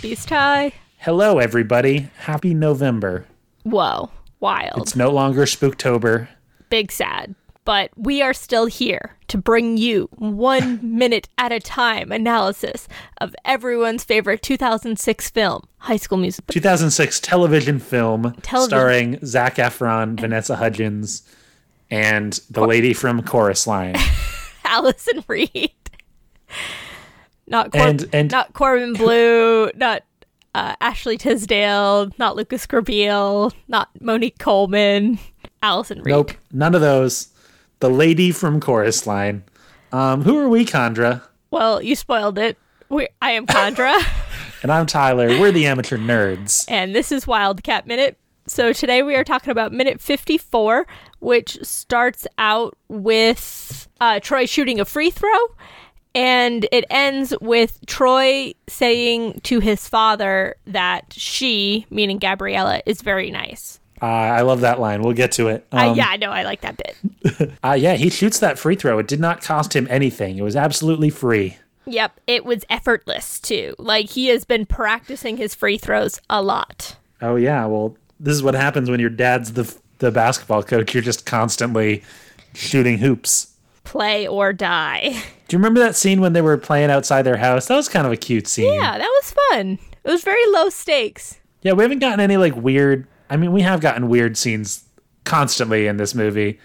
puppies, Ty? Hello, everybody. Happy November. Whoa, wild. It's no longer Spooktober. Big sad. But we are still here to bring you one minute at a time analysis of everyone's favorite 2006 film, High School Musical. 2006 television film Television. starring Zac Efron, Vanessa Hudgens, and the lady from Chorus Line. Alyson Reed. Not Cor- And- and- not Corbin Bleu, not uh, Ashley Tisdale, not Lucas Grabeel, not Monique Coleman, Alyson Reed. Nope, none of those. The lady from Chorus Line. Um, who are we, Chandra? Well, you spoiled it. We, I am Chandra, And I'm Tyler. We're the amateur nerds. and this is Wildcat Minute. So today we are talking about minute 54, which starts out with uh, Troy shooting a free throw, and it ends with Troy saying to his father that she, meaning Gabriella, is very nice. Uh, I love that line. We'll get to it. Uh, Um, yeah, I know. I like that bit. uh, yeah, he shoots that free throw. It did not cost him anything. It was absolutely free. Yep, it was effortless too. Like he has been practicing his free throws a lot. Oh yeah, well, this is what happens when your dad's the the basketball coach. You're just constantly shooting hoops. Play or die. Do you remember that scene when they were playing outside their house? That was kind of a cute scene. Yeah, that was fun. It was very low stakes. Yeah, we haven't gotten any like weird. I mean, we have gotten weird scenes constantly in this movie.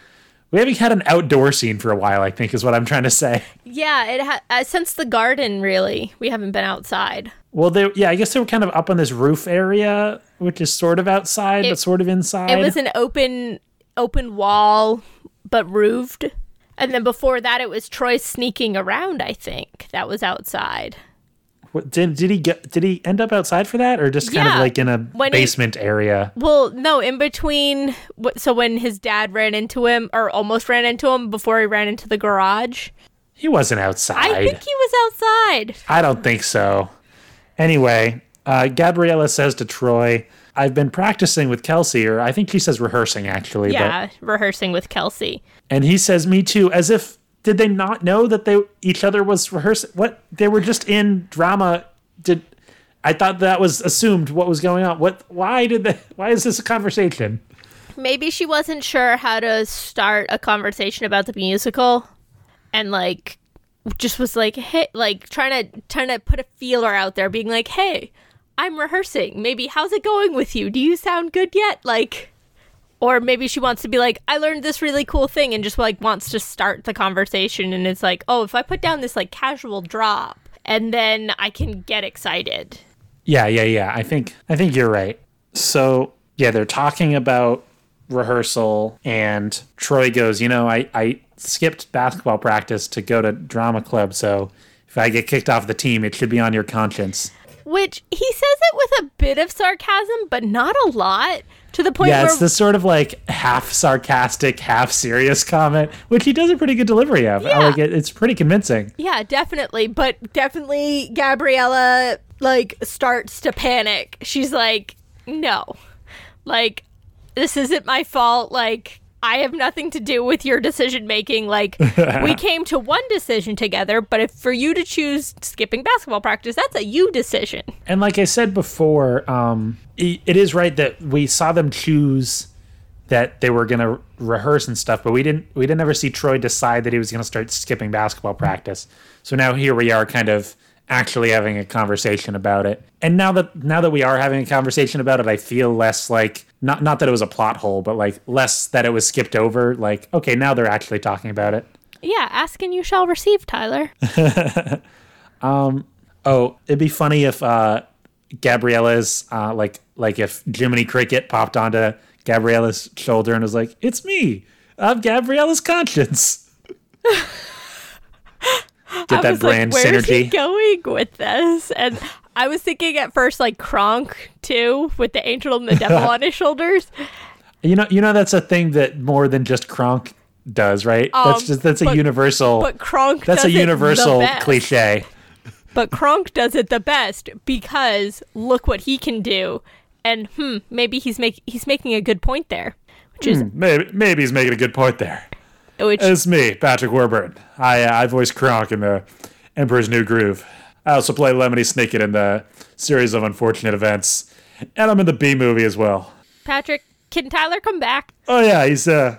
We haven't had an outdoor scene for a while. I think is what I'm trying to say. Yeah, it ha- uh, since the garden really. We haven't been outside. Well, they yeah, I guess they were kind of up on this roof area, which is sort of outside It- but sort of inside. It was an open open wall but roofed. And then before that it was Troy sneaking around, I think. That was outside. What, did did he get? Did he end up outside for that, or just kind Yeah, of like in a when he- basement area? Well, no, in between so when his dad ran into him or almost ran into him before he ran into the garage. He wasn't outside. I think he was outside. I don't think so. Anyway, uh, Gabriella says to Troy, I've been practicing with Kelsi, or I think she says rehearsing actually. Yeah, rehearsing with Kelsi. And he says, Me too, as if did they not know that they each other was rehearsing? What? They were just in drama. Did I thought that was assumed what was going on? What? Why did they? Why is this a conversation? Maybe she wasn't sure how to start a conversation about the musical and like just was like, hey, like trying to trying to put a feeler out there being like, "Hey, I'm rehearsing. Maybe how's it going with you? Do you sound good yet?" Like or maybe she wants to be like, I learned this really cool thing and just like wants to start the conversation and it's like, "Oh, if I put down this like casual drop and then I can get excited." Yeah, yeah, yeah. I think I think you're right. So yeah, they're talking about rehearsal, and Troy goes, you know, I I skipped basketball practice to go to drama club, so if I get kicked off the team, it should be on your conscience. Which he says it with a bit of sarcasm, but not a lot. To the point Yeah, where it's this sort of like half sarcastic, half serious comment, which he does a pretty good delivery of. I Yeah. like it. It's pretty convincing. Yeah, definitely. But definitely Gabriella like starts to panic. She's like, "No. Like this isn't my fault. Like I have nothing to do with your decision making. Like we came to one decision together, but if for you to choose skipping basketball practice, that's a you decision." And like I said before, um, it is right that we saw them choose that they were going to rehearse and stuff, but we didn't. We didn't ever see Troy decide that he was going to start skipping basketball practice. So now here we are, kind of actually having a conversation about it. And now that now that we are having a conversation about it, I feel less like not not that it was a plot hole, but like less that it was skipped over. Like okay, now they're actually talking about it. Yeah, ask and you shall receive, Tyler. Oh, it'd be funny if uh, Gabriella's uh, like like if Jiminy Cricket popped onto Gabriella's shoulder and was like, "It's me, I'm Gabriella's conscience." Get I that was brand like, where's he going with this? And I was thinking at first like Kronk too, with the angel and the devil on his shoulders. You know, you know that's a thing that more than just Kronk does, right? that's Um, just that's a universal. But Kronk that's does a universal cliche. But Kronk does it the best because look what he can do. And hmm, maybe he's make he's making a good point there. Which is Maybe maybe he's making a good point there. Which It's me, Patrick Warburton. I uh, I voice Kronk in the Emperor's New Groove. I also play Lemony Snicket in the series of unfortunate events, and I'm in the B movie as well. Patrick, can Tyler come back? Oh yeah, he's uh,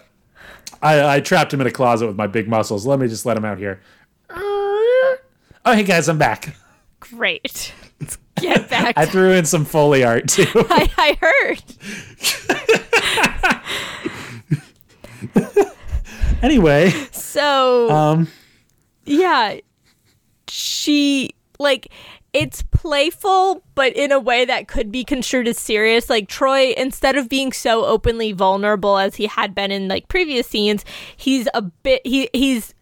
I I trapped him in a closet with my big muscles. Let me just let him out here. Oh hey guys, I'm back. Great. Get back. I threw in some foley art too. I, I heard. anyway, So um, yeah, she like it's playful, but in a way that could be construed as serious. Like Troy, instead of being so openly vulnerable as he had been in like previous scenes, he's a bit he he's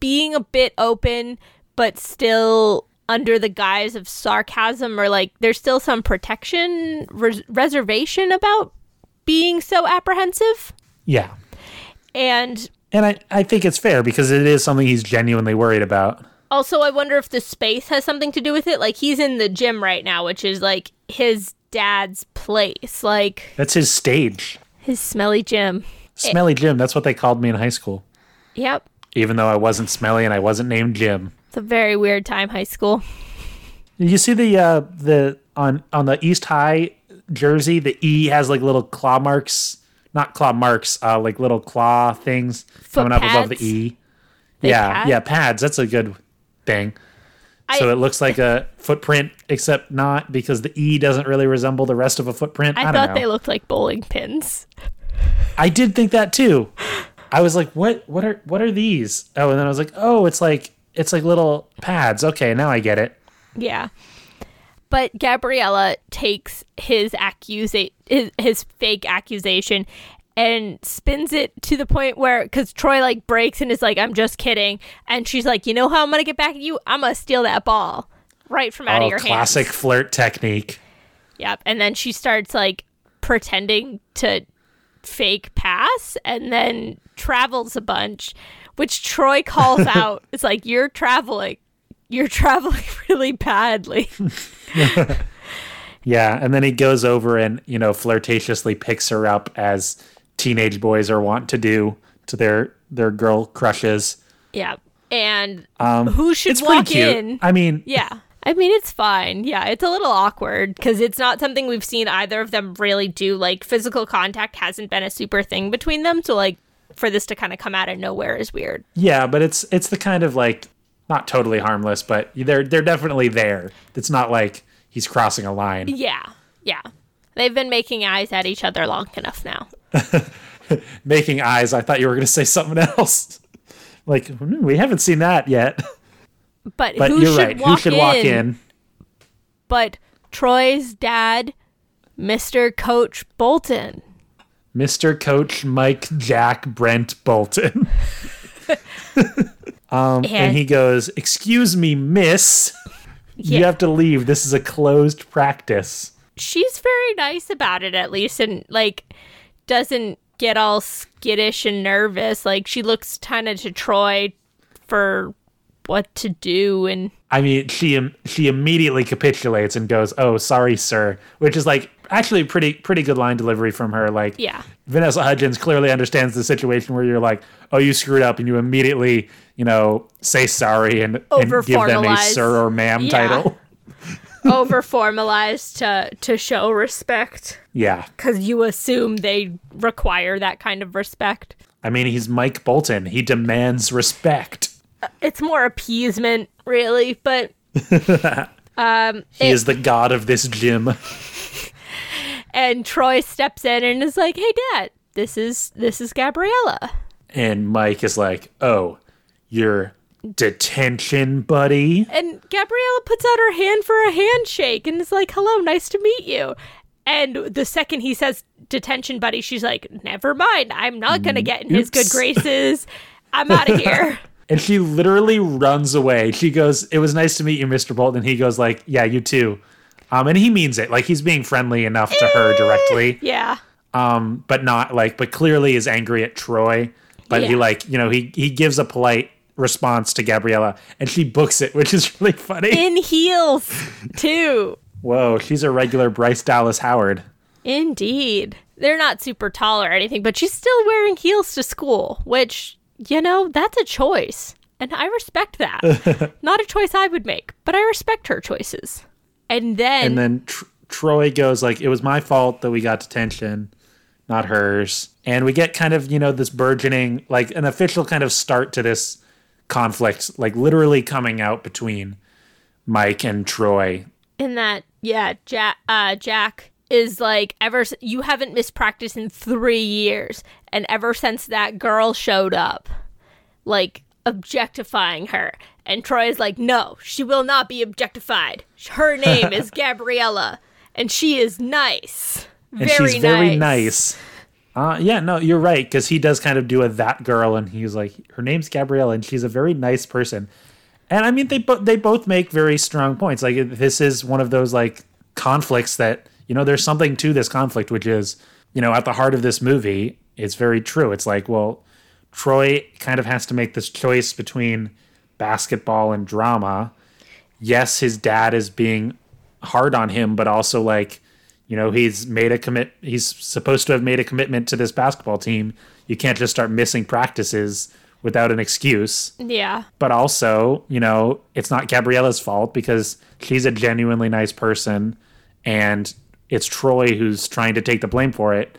being a bit open, but still under the guise of sarcasm or like there's still some protection res- reservation about being so apprehensive yeah, and and I I think it's fair because it is something he's genuinely worried about. Also, I wonder if the space has something to do with it. Like he's in the gym right now, which is like his dad's place, like That's his stage. his smelly gym. Smelly Jim. That's what they called me in high school. Yep. Even though I wasn't smelly and I wasn't named Jim. It's a very weird time, high school. You see the uh the on on the East High jersey, the E has like little claw marks, not claw marks, uh like little claw things coming up above the? E. They yeah, pad? yeah, pads. That's a good thing. so I- it looks like a footprint, except not because the E doesn't really resemble the rest of a footprint. I, I, thought know. they looked like bowling pins. I did think that too. I was like, what what are what are these? Oh, and then I was like, oh, it's like it's like little pads. Okay, now I get it. Yeah. But Gabriella takes his accusa- his, his fake accusation and spins it to the point where because Troy like breaks and is like, I'm just kidding. And she's like, you know how I'm gonna get back at you? I'm gonna steal that ball right from out oh, of your classic hands. flirt technique. Yep. And then she starts like pretending to fake pass and then travels a bunch, which Troy calls out. It's like, you're traveling. You're traveling really badly. Yeah, and then he goes over and you know flirtatiously picks her up as teenage boys are wont to do to their their girl crushes. yeah. And um, who should walk cute. in? I mean, yeah. I mean, it's fine. Yeah, it's a little awkward because it's not something we've seen either of them really do. Like, physical contact hasn't been a super thing between them. So, like, for this to kind of come out of nowhere is weird. yeah, but it's it's the kind of like not totally harmless, but they're they're definitely there. It's not like he's crossing a line. Yeah. Yeah. They've been making eyes at each other long enough now. Making eyes. I thought you were going to say something else. like hmm, we haven't seen that yet. But, But who you're should right. walk Who should in? walk in? But Troy's dad, Mr. Coach Bolton. Mr. Coach Mike Jack Brent Bolton. um, and, And- he goes, Excuse me, miss. You have to leave. This is a closed practice. She's very nice about it, at least, and like doesn't get all skittish and nervous. Like she looks kind of to Troy for what to do, and I mean, she she immediately capitulates and goes, "Oh, sorry, sir," which is like actually pretty pretty good line delivery from her. Like, Yeah. Vanessa Hudgens clearly understands the situation where you're like, "Oh, you screwed up," and you immediately, you know, say sorry and, and give them a sir or ma'am Yeah. title. over formalized to to show respect Yeah, because you assume they require that kind of respect. I mean, he's Mike Bolton. He demands respect. It's more appeasement, really, but um, He it- is the god of this gym. and Troy steps in and is like, "Hey, Dad, this is this is Gabriella." And Mike is like, "Oh, your detention buddy." And Gabriella puts out her hand for a handshake and is like, "Hello, nice to meet you." And the second he says detention buddy, she's like, "Never mind. I'm not going to get in his good graces. I'm out of here." And she literally runs away. She goes, "It was nice to meet you, Mr. Bolton." And he goes like, "Yeah, you too." Um, and he means it. Like he's being friendly enough to her directly, yeah. um, but not like, but clearly is angry at Troy. But he like, you know, he he gives a polite response to Gabriella, and she books it, which is really funny. In heels, too. Whoa, she's a regular Bryce Dallas Howard. Indeed. They're not super tall or anything, but she's still wearing heels to school, which, you know, that's a choice. And I respect that. Not a choice I would make, but I respect her choices. And then, And then Tr- Troy goes like, "It was my fault that we got detention, not hers." And we get kind of you know this burgeoning, like an official kind of start to this conflict, like literally coming out between Mike and Troy. in that, yeah, Jack, uh, Jack is like, ever you haven't missed practice in three years, and ever since that girl showed up, like objectifying her, and Troy is like, no, she will not be objectified. Her name is Gabriella, and she is nice, and very she's very nice. Uh, yeah, no, you're right because he does kind of do a that girl, and he's like, her name's Gabrielle, and she's a very nice person. And I mean, they both they both make very strong points. Like this is one of those like conflicts that you know there's something to this conflict, which is you know at the heart of this movie. It's very true. It's like, well, Troy kind of has to make this choice between basketball and drama. Yes, his dad is being hard on him, but also like, you know, he's made a commit. He's supposed to have made a commitment to this basketball team. You can't just start missing practices without an excuse. Yeah, But also, you know, it's not Gabriella's fault because she's a genuinely nice person, and it's Troy who's trying to take the blame for it.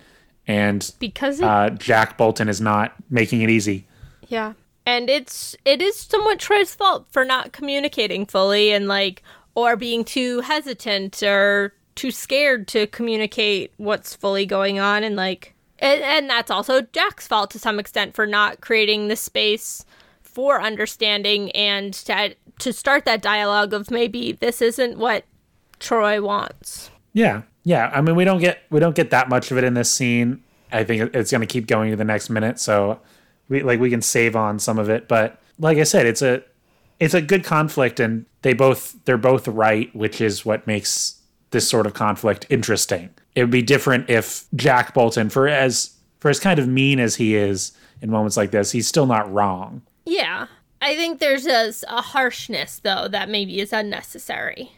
And because it uh, Jack Bolton is not making it easy. Yeah. And it's it is somewhat Troy's fault for not communicating fully and like or being too hesitant or too scared to communicate what's fully going on and like and, and that's also Jack's fault to some extent for not creating the space for understanding and to to start that dialogue of maybe this isn't what Troy wants. Yeah, yeah. I mean, we don't get we don't get that much of it in this scene. I think it's going to keep going to the next minute, so we like we can save on some of it. But like I said, it's a it's a good conflict, and they both they're both right, which is what makes this sort of conflict interesting. It would be different if Jack Bolton, for as for as kind of mean as he is in moments like this, he's still not wrong. Yeah. I think there's a, a harshness though that maybe is unnecessary.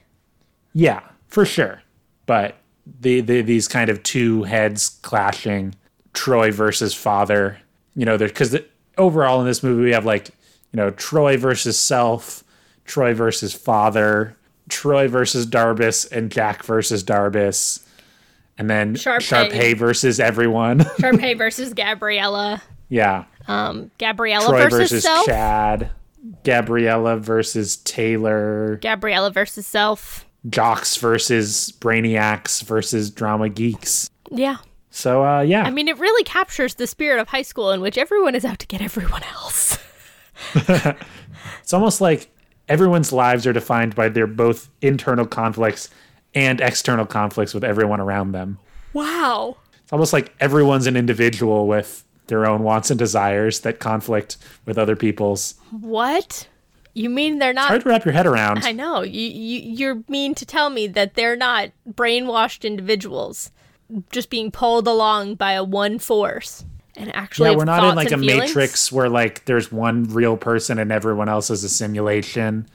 Yeah, for sure. But the, the these kind of two heads clashing, Troy versus father. You know, because the, overall in this movie we have like you know Troy versus self, Troy versus father, Troy versus Darbus, and Jack versus Darbus, and then Sharpay. Sharpay versus everyone. Sharpay versus Gabriella. yeah, Um, Gabriella Troy versus, versus self. Chad, Gabriella versus Taylor, Gabriella versus self. Jocks versus Brainiacs versus Drama Geeks. Yeah. So uh, yeah, I mean, it really captures the spirit of high school in which everyone is out to get everyone else. it's almost like everyone's lives are defined by their both internal conflicts and external conflicts with everyone around them. wow. It's almost like everyone's an individual with their own wants and desires that conflict with other people's. What? You mean they're not? Hard to wrap your head around. I know. You, you you're mean to tell me that they're not brainwashed individuals just being pulled along by a one force and actually yeah, we're not in like a feelings? matrix where like there's one real person and everyone else is a simulation.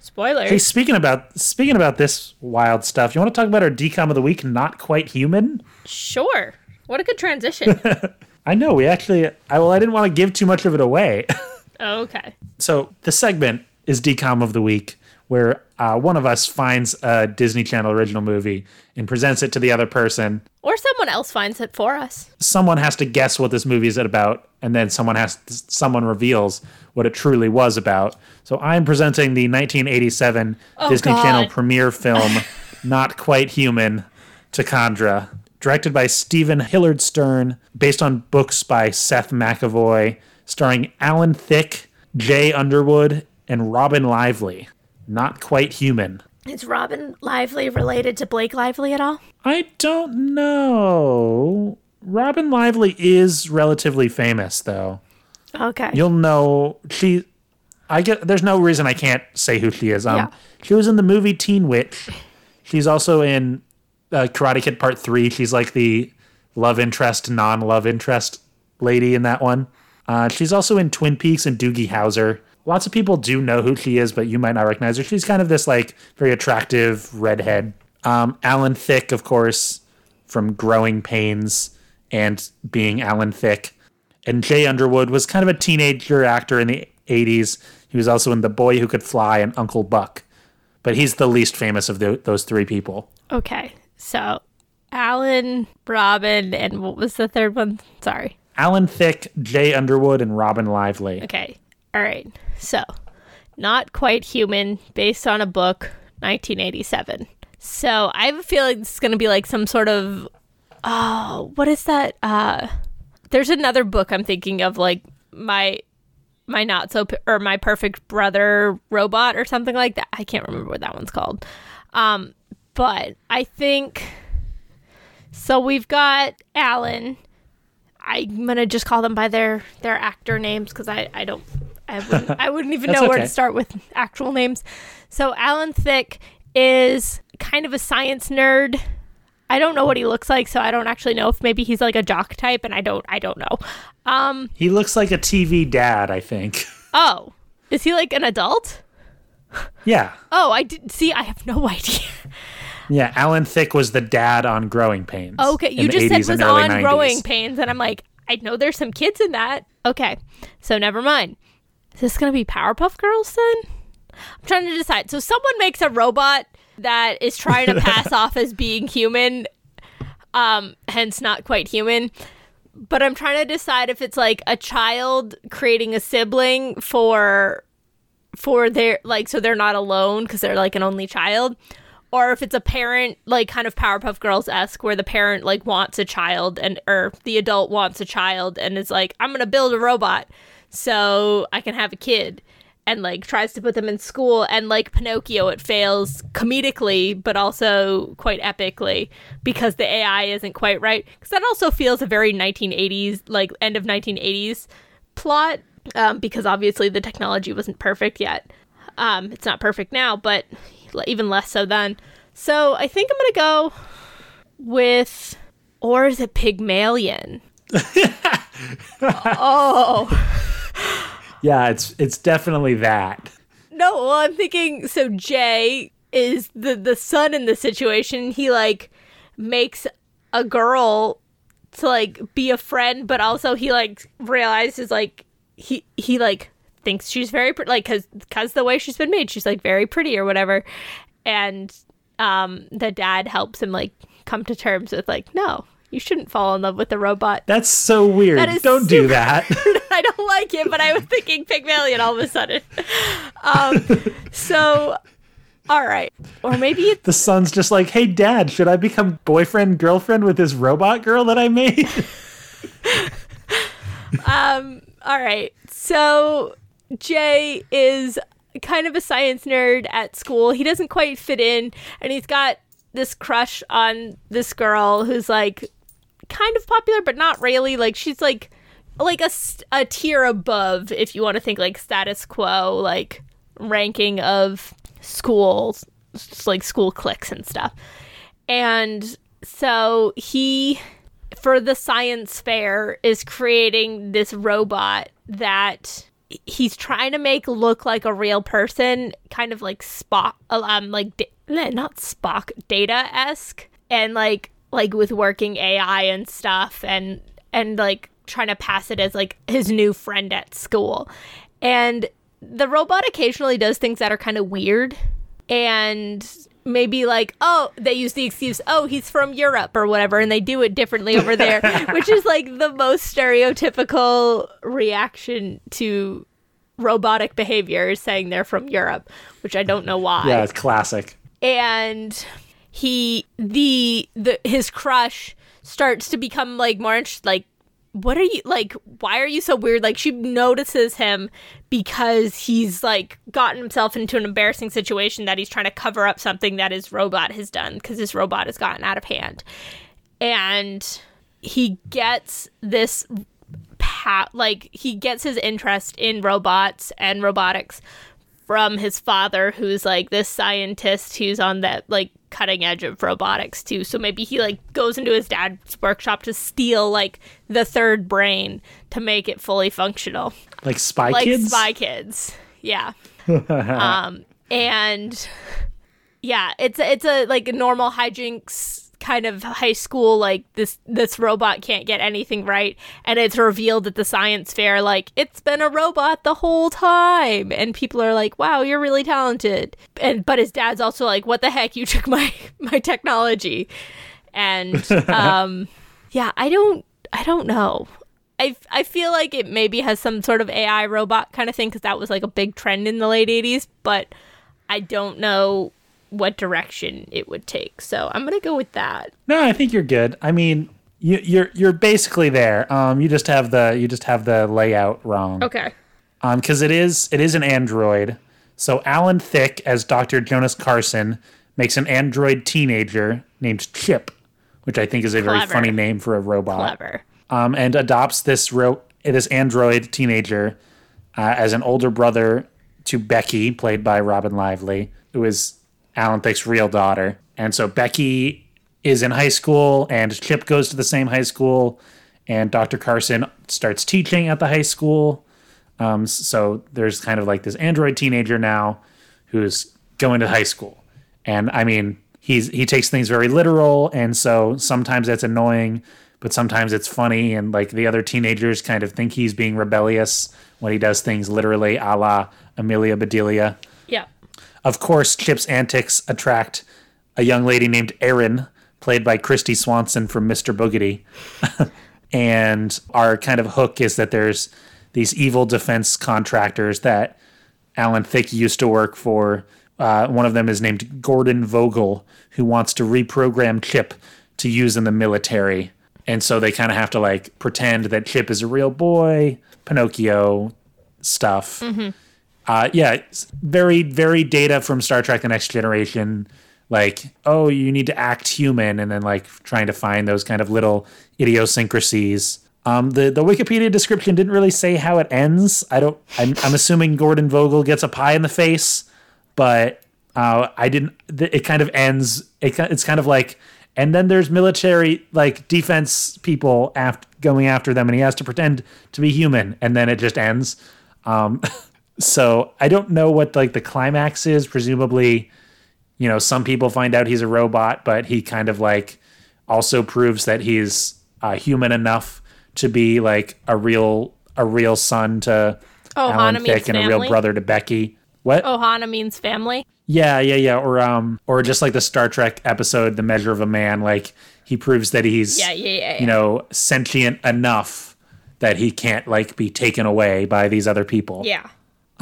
Spoilers. Hey, speaking about speaking about this wild stuff, you want to talk about our DCOM of the week? Not quite human. Sure. What a good transition. I know we actually. I well, I didn't want to give too much of it away. oh, okay. So the segment is DCOM of the week, where uh, one of us finds a Disney Channel original movie and presents it to the other person. Or someone else finds it for us. Someone has to guess what this movie is about, and then someone has someone reveals what it truly was about. So I'm presenting the 1987 Disney God. Channel premiere film, Not Quite Human, to Chandra, directed by Steven Hilliard Stern, based on books by Seth McEvoy, starring Alan Thicke, Jay Underwood, and Robin Lively. Not Quite Human. Is Robin Lively related to Blake Lively at all? I don't know. Robin Lively is relatively famous, though. Okay. You'll know she. I get. There's no reason I can't say who she is. Um, Yeah. she was in the movie Teen Witch. She's also in uh, Karate Kid Part Three. She's like the love interest, non-love interest lady in that one. Uh, she's also in Twin Peaks and Doogie Howser. Lots of people do know who she is, but you might not recognize her. She's kind of this like very attractive redhead. Um, Alan Thicke, of course, from Growing Pains and being Alan Thicke and Jay Underwood was kind of a teenager actor in the 80s. He was also in The Boy Who Could Fly and Uncle Buck. But he's the least famous of the, those three people. Okay. So Alan, Robin, and what was the third one? Sorry. Alan Thicke, Jay Underwood, and Robin Lively. Okay. All right. So, Not Quite Human, based on a book, 1987. So, I have a feeling is going to be like some sort of. Oh, what is that? Uh, there's another book I'm thinking of, like my my not so or my perfect brother robot or something like that. I can't remember what that one's called. Um, but I think so. We've got Alan. I'm gonna just call them by their their actor names because I I don't I wouldn't I wouldn't even know where to start with actual names. So Alan Thicke is kind of a science nerd. I don't know what he looks like, so I don't actually know if maybe he's like a jock type, and I don't I don't know. Um, He looks like a TV dad, I think. oh, is he like an adult? yeah. Oh, I did see. I have no idea. Yeah, Alan Thicke was the dad on Growing Pains. Okay, you just said 80s was and early on 90s. Growing Pains, and I'm like, I know there's some kids in that. Okay, so never mind. Is this gonna be Powerpuff Girls then? I'm trying to decide. So someone makes a robot that is trying to pass off as being human, um, hence not quite human. But I'm trying to decide if it's like a child creating a sibling for for their like so they're not alone because they're like an only child or if it's a parent like kind of powerpuff girls esque where the parent like wants a child and or the adult wants a child and is like i'm gonna build a robot so i can have a kid and like tries to put them in school and like pinocchio it fails comedically but also quite epically because the ai isn't quite right because that also feels a very 1980s like end of 1980s plot um, because obviously the technology wasn't perfect yet. Um, it's not perfect now, but even less so then. So I think I'm gonna go with, or is it Pygmalion? oh Yeah, it's it's definitely that. no! Well, I'm thinking. So Jay is the the son in the situation. He like makes a girl to like be a friend, but also he like realizes like he he like thinks she's very pretty, like because because the way she's been made, she's like very pretty or whatever, and um the dad helps him like come to terms with like no, you shouldn't fall in love with a robot. That's so weird. That is Don't do that. I don't like it, but I was thinking Pygmalion all of a sudden. Um, so, all right, or maybe it's the son's just like, "Hey, dad, should I become boyfriend girlfriend with this robot girl that I made?" um, all right. So Jay is kind of a science nerd at school. He doesn't quite fit in, and he's got this crush on this girl who's like kind of popular, but not really. Like she's like like a, a tier above, if you want to think like status quo, like ranking of schools, like school cliques and stuff. And so he, for the science fair, is creating this robot that he's trying to make look like a real person, kind of like Spock, um, like not Spock, Data esque, and like like with working AI and stuff, and and like trying to pass it as like his new friend at school, and the robot occasionally does things that are kind of weird and maybe like oh they use the excuse oh he's from europe or whatever and they do it differently over there which is like the most stereotypical reaction to robotic behavior is saying they're from europe which i don't know why yeah, it's classic. and he the the his crush starts to become like more interested like what are you like why are you so weird? Like she notices him because he's like gotten himself into an embarrassing situation that he's trying to cover up something that his robot has done because his robot has gotten out of hand. And he gets this pat like he gets his interest in robots and robotics from his father who's like this scientist who's on that like cutting edge of robotics too. So maybe he like goes into his dad's workshop to steal like the third brain to make it fully functional. Like Spy like Kids. spy kids. Yeah. Um and yeah it's it's a like a normal hijinks kind of high school like this this robot can't get anything right and it's revealed at the science fair like it's been a robot the whole time. And people are like wow you're really talented. And but his dad's also like what the heck? You took my my technology. And um yeah i don't i don't know. I, I feel like it maybe has some sort of AI robot kind of thing because that was like a big trend in the late 80s, but I don't know what direction it would take. So I'm gonna go with that. No, I think you're good. I mean, you, you're you're basically there. Um, you just have the you just have the layout wrong. Okay. Um, because it is it is an android. So Alan Thicke as Dr. Jonas Carson makes an android teenager named Chip, which I think is a very funny name for a robot. Clever. um, and adopts this ro- this android teenager uh, as an older brother to Becky, played by Robin Lively, who is Alan Thicke's real daughter. And so Becky is in high school, and Chip goes to the same high school, and Dr. Carson starts teaching at the high school. Um, so there's kind of like this android teenager now who's going to high school. And I mean, he's he takes things very literal, and so sometimes that's annoying, but sometimes it's funny, and like the other teenagers kind of think he's being rebellious when he does things literally, a la Amelia Bedelia. Of course, Chip's antics attract a young lady named Erin, played by Kristy Swanson from Mr. Boogedy. and our kind of hook is that there's these evil defense contractors that Alan Thicke used to work for. Uh, one of them is named Gordon Vogel, who wants to reprogram Chip to use in the military. And so they kind of have to like pretend that Chip is a real boy, Pinocchio stuff. Uh, yeah, very, very data from Star Trek The Next Generation. Like, oh, you need to act human, and then like trying to find those kind of little idiosyncrasies. Um, the the Wikipedia description didn't really say how it ends. I don't. I'm, I'm assuming Gordon Vogel gets a pie in the face, but uh, I didn't. It kind of ends. It, it's kind of like, and then there's military like defense people after going after them, and he has to pretend to be human, and then it just ends. Um, so I don't know what like the climax is. Presumably, you know, some people find out he's a robot, but he kind of like also proves that he's uh, human enough to be like a real a real son to Oh, Alan Hana Thicke and a real brother to Becky. What? Ohana means family. Yeah, yeah, yeah. Or um, or just like the Star Trek episode, "The Measure of a Man." Like he proves that he's Yeah, yeah, yeah. you know sentient enough that he can't like be taken away by these other people. Yeah.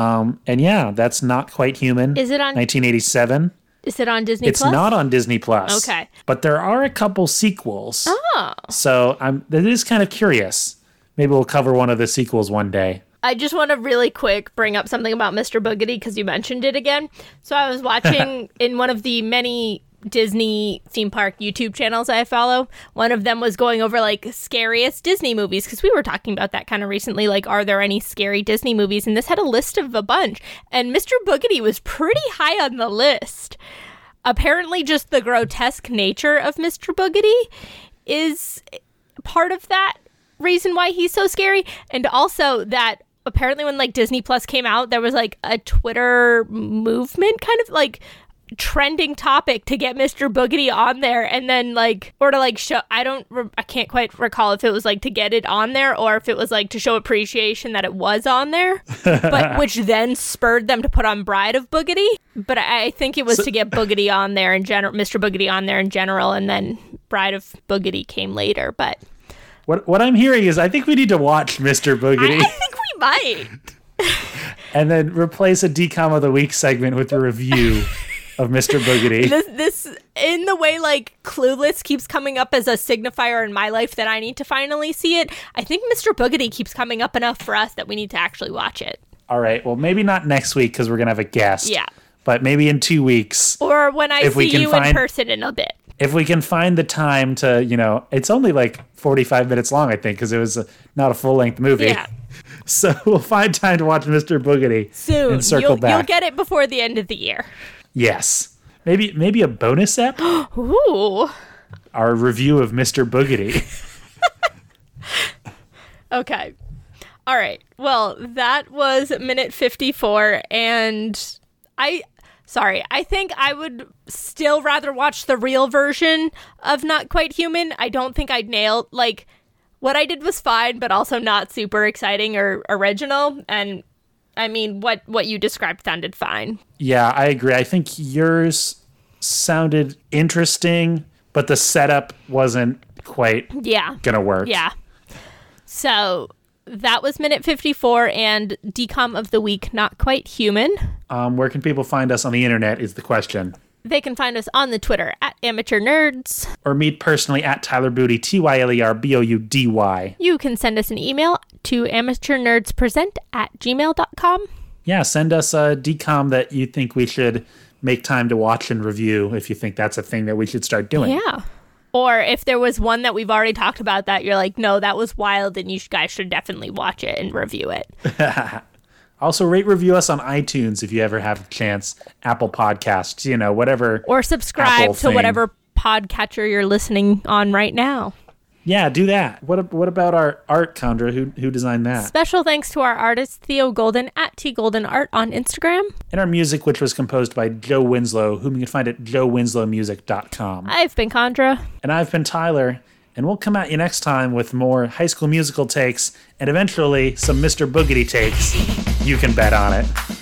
Um, and yeah, that's not quite human. Is it on- 1987? Is it on Disney It's Plus? not on Disney Plus. Okay. But there are a couple sequels. Oh. So I'm that is kind of curious. Maybe we'll cover one of the sequels one day. I just want to really quick bring up something about Mr. Boogedy because you mentioned it again. So I was watching in one of the many Disney theme park YouTube channels I follow. One of them was going over like scariest Disney movies because we were talking about that kind of recently. Like, are there any scary Disney movies? And this had a list of a bunch, and Mr. Boogedy was pretty high on the list. Apparently, just the grotesque nature of Mr. Boogedy is part of that reason why he's so scary and also that apparently when like Disney Plus came out there was like a Twitter movement kind of like trending topic to get Mr. Boogedy on there and then like or to like show I don't re- I can't quite recall if it was like to get it on there or if it was like to show appreciation that it was on there but which then spurred them to put on Bride of Boogedy but I, I think it was to get Boogedy on there in general Mr. Boogedy on there in general and then Bride of Boogedy came later but What what I'm hearing is I think we need to watch Mr. Boogedy I think we might and then replace a DCOM of the week segment with a review of Mr. Boogedy. this this in the way like clueless keeps coming up as a signifier in my life that i need to finally see it i think mr boogedy keeps coming up enough for us that we need to actually watch it All right. Well, maybe not next week because we're gonna have a guest. Yeah. But maybe in two weeks, or when i If we see can you in person in a bit if we can find the time to, you know, it's only like 45 minutes long, I think, because it was a, not a full length movie. yeah So we'll find time to watch Mr. Boogedy soon and circle you'll, back. you'll get it before the end of the year yes. Maybe maybe a bonus app? ooh our review of Mr. Boogedy. okay all right well that was minute 54 and i Sorry, I think I would still rather watch the real version of Not Quite Human. I don't think I'd nail like what I did was fine, but also not super exciting or original. And I mean, what what you described sounded fine. Yeah, I agree. I think yours sounded interesting, but the setup wasn't quite Yeah, gonna work. yeah. So that was minute fifty four and DCOM of the week. Not quite human. Um, where can people find us on the internet is the question. They can find us on the Twitter at Amateur Nerds. Or meet personally at Tyler Boudy, T Y L E R B O U D Y. You can send us an email to amateurnerdspresent at gmail.com. Yeah, send us a DCOM that you think we should make time to watch and review if you think that's a thing that we should start doing. Yeah. Or if there was one that we've already talked about that you're like, no, that was wild and you guys should definitely watch it and review it. Also, rate review us on iTunes if you ever have a chance. Apple Podcasts, you know, whatever. Or subscribe Apple to thing. whatever podcatcher you're listening on right now. Yeah, do that. What what about our art, Chandra? Who who designed that? Special thanks to our artist Theo Golden at T Golden Art on Instagram. And our music, which was composed by Joe Winslow, whom you can find at joewinslowmusic.com. I've been Chandra. And I've been Tyler, and we'll come at you next time with more high school musical takes and eventually some Mr. Boogedy takes. You can bet on it.